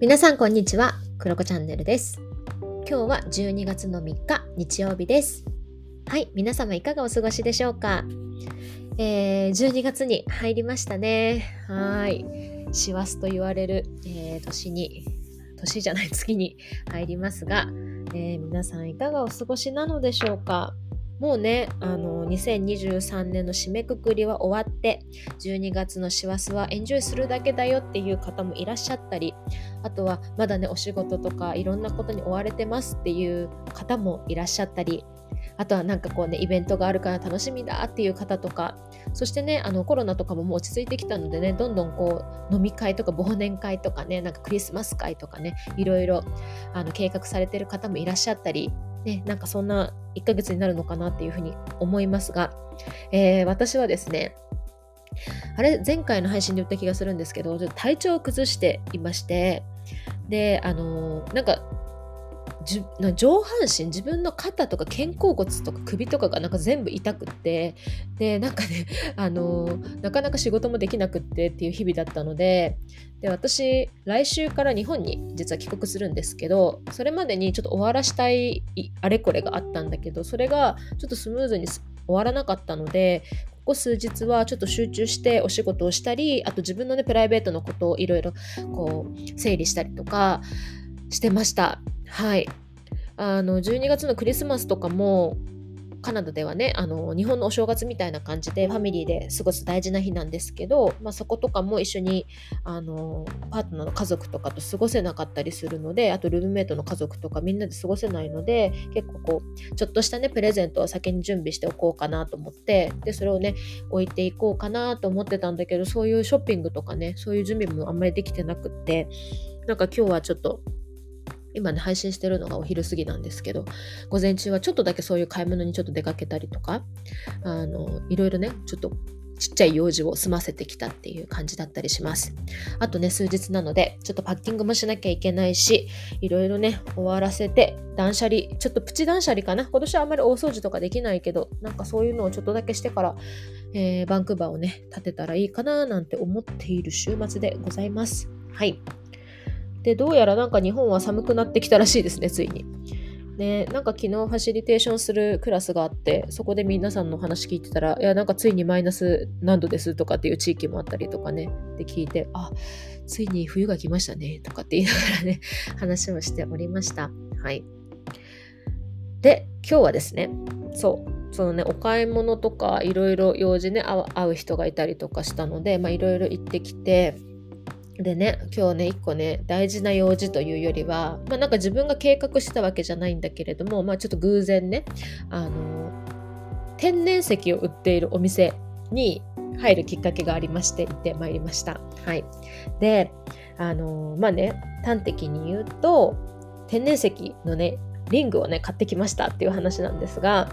皆さんこんにちは、クロコチャンネルです。今日は12月の3日、日曜日です。はい、皆様いかがお過ごしでしょうか、えー、12月に入りましたね。はい。師走と言われる、えー年に、年じゃない月に入りますが、えー皆さんいかがお過ごしなのでしょうか？もうね、あの、2023年の締めくくりは終わって、12月の師走はエンジョイするだけだよっていう方もいらっしゃったり、あとはまだね、お仕事とかいろんなことに追われてますっていう方もいらっしゃったり、あとはなんかこうね、イベントがあるから楽しみだっていう方とか、そしてね、あのコロナとかももう落ち着いてきたのでね、どんどんこう飲み会とか忘年会とかね、なんかクリスマス会とかね、いろいろあの計画されてる方もいらっしゃったり、ね、なんかそんな1ヶ月になるのかなっていうふうに思いますが、えー私はですね、あれ、前回の配信で言った気がするんですけど、ちょっと体調を崩していまして、で、あのなんか、じ上半身自分の肩とか肩甲骨とか首とかがなんか全部痛くってでなんかねあのなかなか仕事もできなくってっていう日々だったのでで私来週から日本に実は帰国するんですけどそれまでにちょっと終わらしたいあれこれがあったんだけどそれがちょっとスムーズに終わらなかったのでここ数日はちょっと集中してお仕事をしたりあと自分のねプライベートのことをいろいろこう整理したりとかしてました。はい。あの12月のクリスマスとかもカナダではねあの日本のお正月みたいな感じでファミリーで過ごす大事な日なんですけど、まあ、そことかも一緒にあのパートナーの家族とかと過ごせなかったりするのであとルームメイトの家族とかみんなで過ごせないので結構こうちょっとしたねプレゼントを先に準備しておこうかなと思ってでそれをね置いていこうかなと思ってたんだけどそういうショッピングとかねそういう準備もあんまりできてなくってなんか今日はちょっと今ね配信してるのがお昼過ぎなんですけど午前中はちょっとだけそういう買い物にちょっと出かけたりとかあのいろいろねちょっとちっちゃい用事を済ませてきたっていう感じだったりします。あとね、数日なので、ちょっとパッキングもしなきゃいけないし、いろいろね、終わらせて、断捨離、ちょっとプチ断捨離かな？今年はあんまり大掃除とかできないけど、なんかそういうのをちょっとだけしてから、えーバンクーバーをね、建てたらいいかななんて思っている週末でございます。はい。で、どうやらなんか日本は寒くなってきたらしいですね、ついに。ね、なんか昨日ファシリテーションするクラスがあってそこで皆さんの話聞いてたらいやなんかついにマイナス何度ですとかっていう地域もあったりとかねで聞いてあついに冬が来ましたねとかって言いながらね 話をしておりましたはいで今日はですねそうそのねお買い物とかいろいろ用事ね会う人がいたりとかしたのでいろいろ行ってきてでね今日ね一個ね大事な用事というよりはまあなんか自分が計画したわけじゃないんだけれどもまあちょっと偶然ねあの天然石を売っているお店に入るきっかけがありまして行ってまいりました。はい、であのまあね端的に言うと天然石のねリングをね買ってきましたっていう話なんですが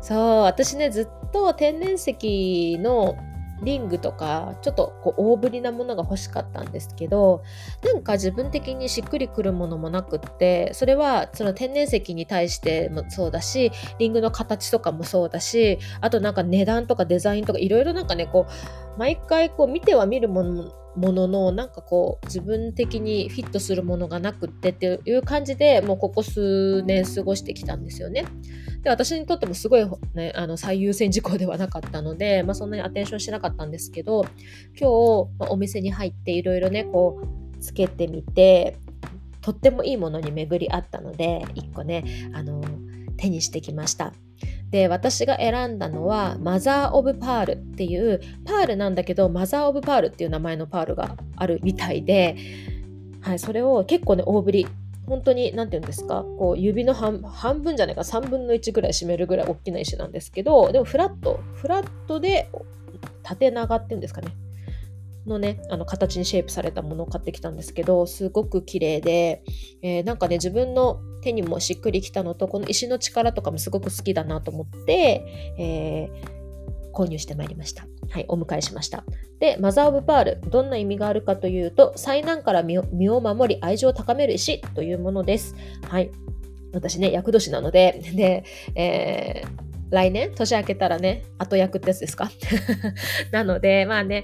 そう私ねずっと天然石のリングとかちょっとこう大ぶりなものが欲しかったんですけどなんか自分的にしっくりくるものもなくってそれはその天然石に対してもそうだしリングの形とかもそうだしあとなんか値段とかデザインとかいろいろなんかねこう毎回こう見ては見るものもののなんかこう自分的にフィットするものがなくってっていう感じでもうここ数年過ごしてきたんですよね。で私にとってもすごい、ね、あの最優先事項ではなかったので、まあ、そんなにアテンションしなかったんですけど今日、まあお店に入っていろいろねこうつけてみてとってもいいものに巡り合ったので1個ねあの手にしてきました。で私が選んだのはマザー・オブ・パールっていうパールなんだけどマザー・オブ・パールっていう名前のパールがあるみたいで、はい、それを結構ね大ぶり本当に何て言うんですかこう指の半分じゃないか3分の1ぐらい占めるぐらい大きな石なんですけどでもフラットフラットで縦長っていうんですかねのねあの形にシェイプされたものを買ってきたんですけどすごく綺麗で、えーなんかね自分の手にもしっくりきたのとこの石の力とかもすごく好きだなと思って、えー購入してまいりました。はい、お迎えしました。で、マザー・オブ・パール、どんな意味があるかというと、災難から身を守り、愛情を高める石というものです。はい。私ね、厄年なので、で、えー来年、年明けたらね、後役ってやつですか？なので、まあね、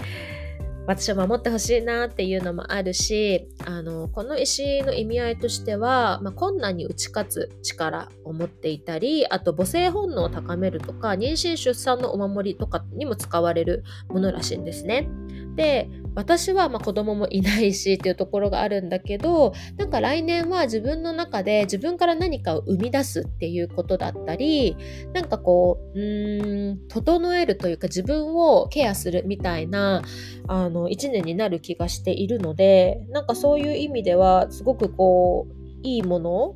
私は守ってほしいなっていうのもあるしあのこの石の意味合いとしては、まあ、困難に打ち勝つ力を持っていたりあと母性本能を高めるとか妊娠出産のお守りとかにも使われるものらしいんですね。で私はまあ子供もいないしっていうところがあるんだけどなんか来年は自分の中で自分から何かを生み出すっていうことだったりなんかこううん整えるというか自分をケアするみたいなあの1年になる気がしているのでなんかそういう意味ではすごくこういいもの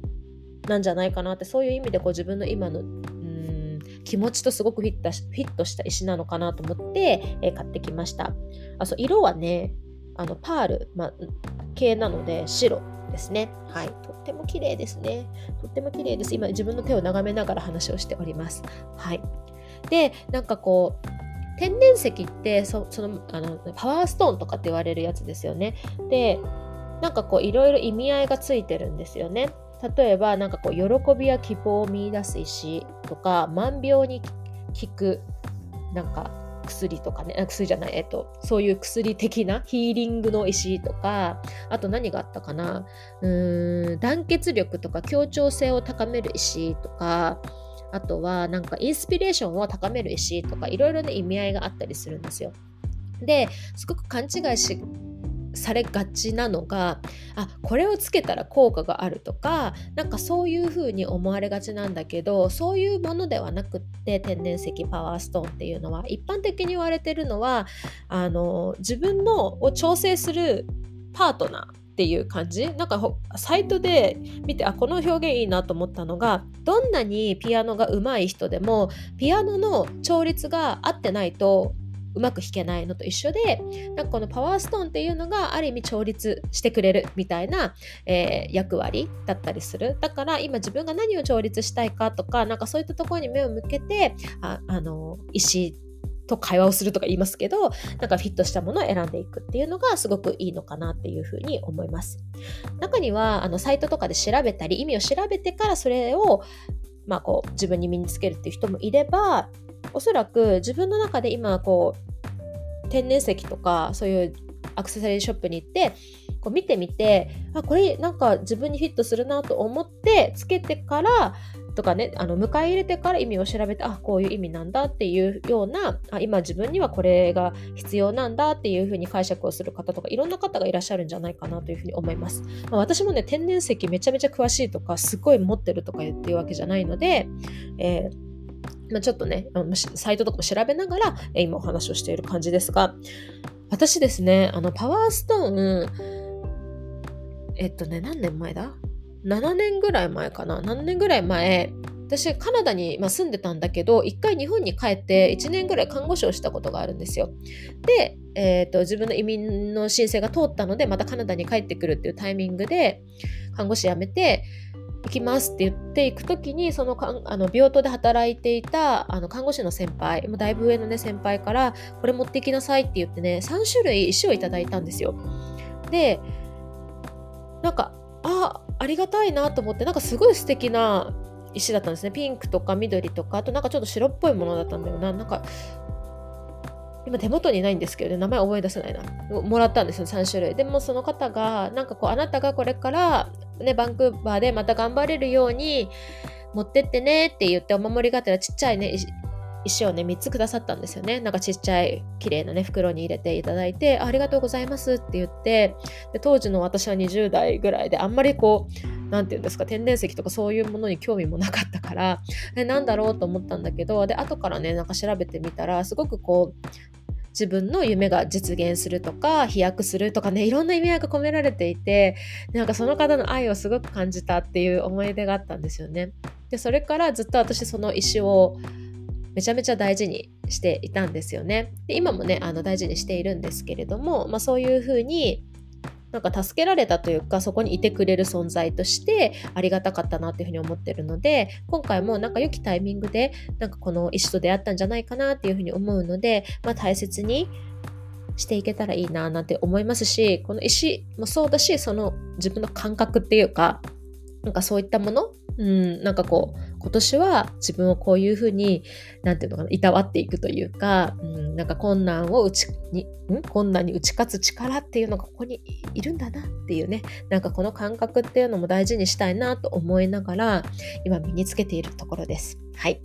なんじゃないかなってそういう意味でこう自分の今の気持ちとすごくフィットフィットした石なのかなと思って、えー、買ってきました。あそう色はね、あのパール、まあ、系なので白ですね。はい。とっても綺麗ですね。とっても綺麗です。今自分の手を眺めながら話をしております。はい。で、なんかこう、天然石ってそのあのパワーストーンとかって言われるやつですよね。で、なんかこういろいろ意味合いがついてるんですよね。例えばなんかこう喜びや希望を見いだす石とか万病に効くなんか薬とかね薬じゃないえっとそういう薬的なヒーリングの石とかあと何があったかなうーん団結力とか協調性を高める石とかあとはなんかインスピレーションを高める石とかいろいろな意味合いがあったりするんですよ。ですごく勘違いしされがちなのがあこれをつけたら効果があるとかなんかそういう風に思われがちなんだけどそういうものではなくって天然石パワーストーンっていうのは一般的に言われてるのはあの自分のを調整するパートナーっていう感じ。なんかサイトで見てあこの表現いいなと思ったのがどんなにピアノが上手い人でもピアノの調律が合ってないとうまく弾けないのと一緒でなんかこのパワーストーンっていうのがある意味調律してくれるみたいな、えー、役割だったりする。だから今自分が何を調律したいかとかなんかそういったところに目を向けてああの石と会話をするとか言いますけどなんかフィットしたものを選んでいくっていうのがすごくいいのかなっていうふうに思います。中にはあのサイトとかで調べたり意味を調べてからそれをまあこう自分に身につけるっていう人もいればおそらく自分の中で今こう天然石とかそういうアクセサリーショップに行ってこう見てみてあこれなんか自分にフィットするなと思ってつけてからとかねあの迎え入れてから意味を調べてあこういう意味なんだっていうようなあ今自分にはこれが必要なんだっていうふうに解釈をする方とかいろんな方がいらっしゃるんじゃないかなというふうに思います、まあ、私もね天然石めちゃめちゃ詳しいとかすごい持ってるとか言っていうわけじゃないので、えーまあ、ちょっとね、サイトとかも調べながら、え今お話をしている感じですが、私ですね、あの、パワーストーン、えっとね、何年前だ ?7 年ぐらい前かな ?7 年ぐらい前、私カナダに、ま、住んでたんだけど1回日本に帰って1年ぐらい看護師をしたことがあるんですよ。で、えーと、自分の移民の申請が通ったのでまたカナダに帰ってくるっていうタイミングで看護師辞めて行きますって言って行く時にそのかあの病棟で働いていたあの看護師の先輩もだいぶ上のね先輩からこれ持ってきなさいって言ってね3種類石をいただいたんですよ。でなんかあありがたいなと思ってなんかすごい素敵な石だったんですねピンクとか緑とかあとなんかちょっと白っぽいものだったんだよななんか今手元にないんですけど、ね、名前覚え出せないな。もらったんですよ、3種類。でもその方が、なんかこう、あなたがこれから、ね、バンクーバーでまた頑張れるように持ってってねって言って、お守りがてらちっちゃいね、石をね、3つくださったんですよね。なんかちっちゃい、綺麗なね、袋に入れていただいて、ありがとうございますって言ってで、当時の私は20代ぐらいで、あんまりこう、何て言うんですか天然石とかそういうものに興味もなかったからえなんだろうと思ったんだけどで後からねなんか調べてみたらすごくこう自分の夢が実現するとか飛躍するとかねいろんな意味合いが込められていてなんかその方の愛をすごく感じたっていう思い出があったんですよね。でそれからずっと私その石をめちゃめちゃ大事にしていたんですよね。で今もねあの大事にしているんですけれども、まあ、そういうふうになんか助けられたというかそこにいてくれる存在としてありがたかったなっていうふうに思ってるので今回もなんか良きタイミングでなんかこの石と出会ったんじゃないかなっていうふうに思うので、まあ、大切にしていけたらいいななんて思いますしこの石もそうだしその自分の感覚っていうかなんかそういったもの？うん、なんかこう今年は自分をこういうふうに、なんていうのかな、いたわっていくというか、うん、なんか困難を打ちに、ん？困難に打ち勝つ力っていうのがここにいるんだなっていうね、なんかこの感覚っていうのも大事にしたいなと思いながら、今身につけているところです。はい。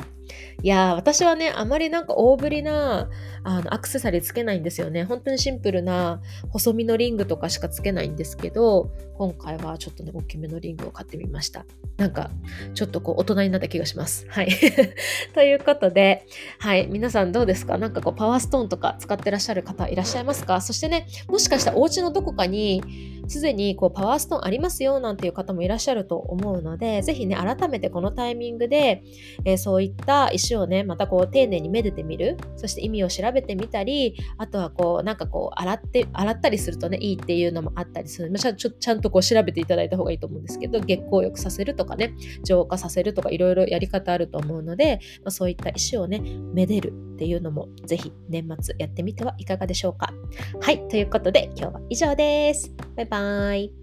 いや、私はね、あまりなんか大ぶりなあのアクセサリーつけないんですよね。本当にシンプルな細身のリングとかしかつけないんですけど、今回はちょっとね、大きめのリングを買ってみました。なんか、ちょっとこう、大人になった気がします。はい。ということで、はい、皆さんどうですか？なんかこう、パワーストーンとか使ってらっしゃる方いらっしゃいますか？そしてね、もしかしたらお家のどこかに、すでにこうパワーストーンありますよなんていう方もいらっしゃると思うので、ぜひね、改めてこのタイミングで、えー、そういった石をね、またこう丁寧にめでてみる、そして意味を調べてみたり、あとはこう、なんかこう、洗って、洗ったりするとね、いいっていうのもあったりする。ちゃちちゃんとこう調べていただいた方がいいと思うんですけど、月光浴させるとかね、浄化させるとかいろいろやり方あると思うので、まあ、そういった石をね、めでるっていうのも、ぜひ年末やってみてはいかがでしょうか。はい、ということで今日は以上です。バイバーイ。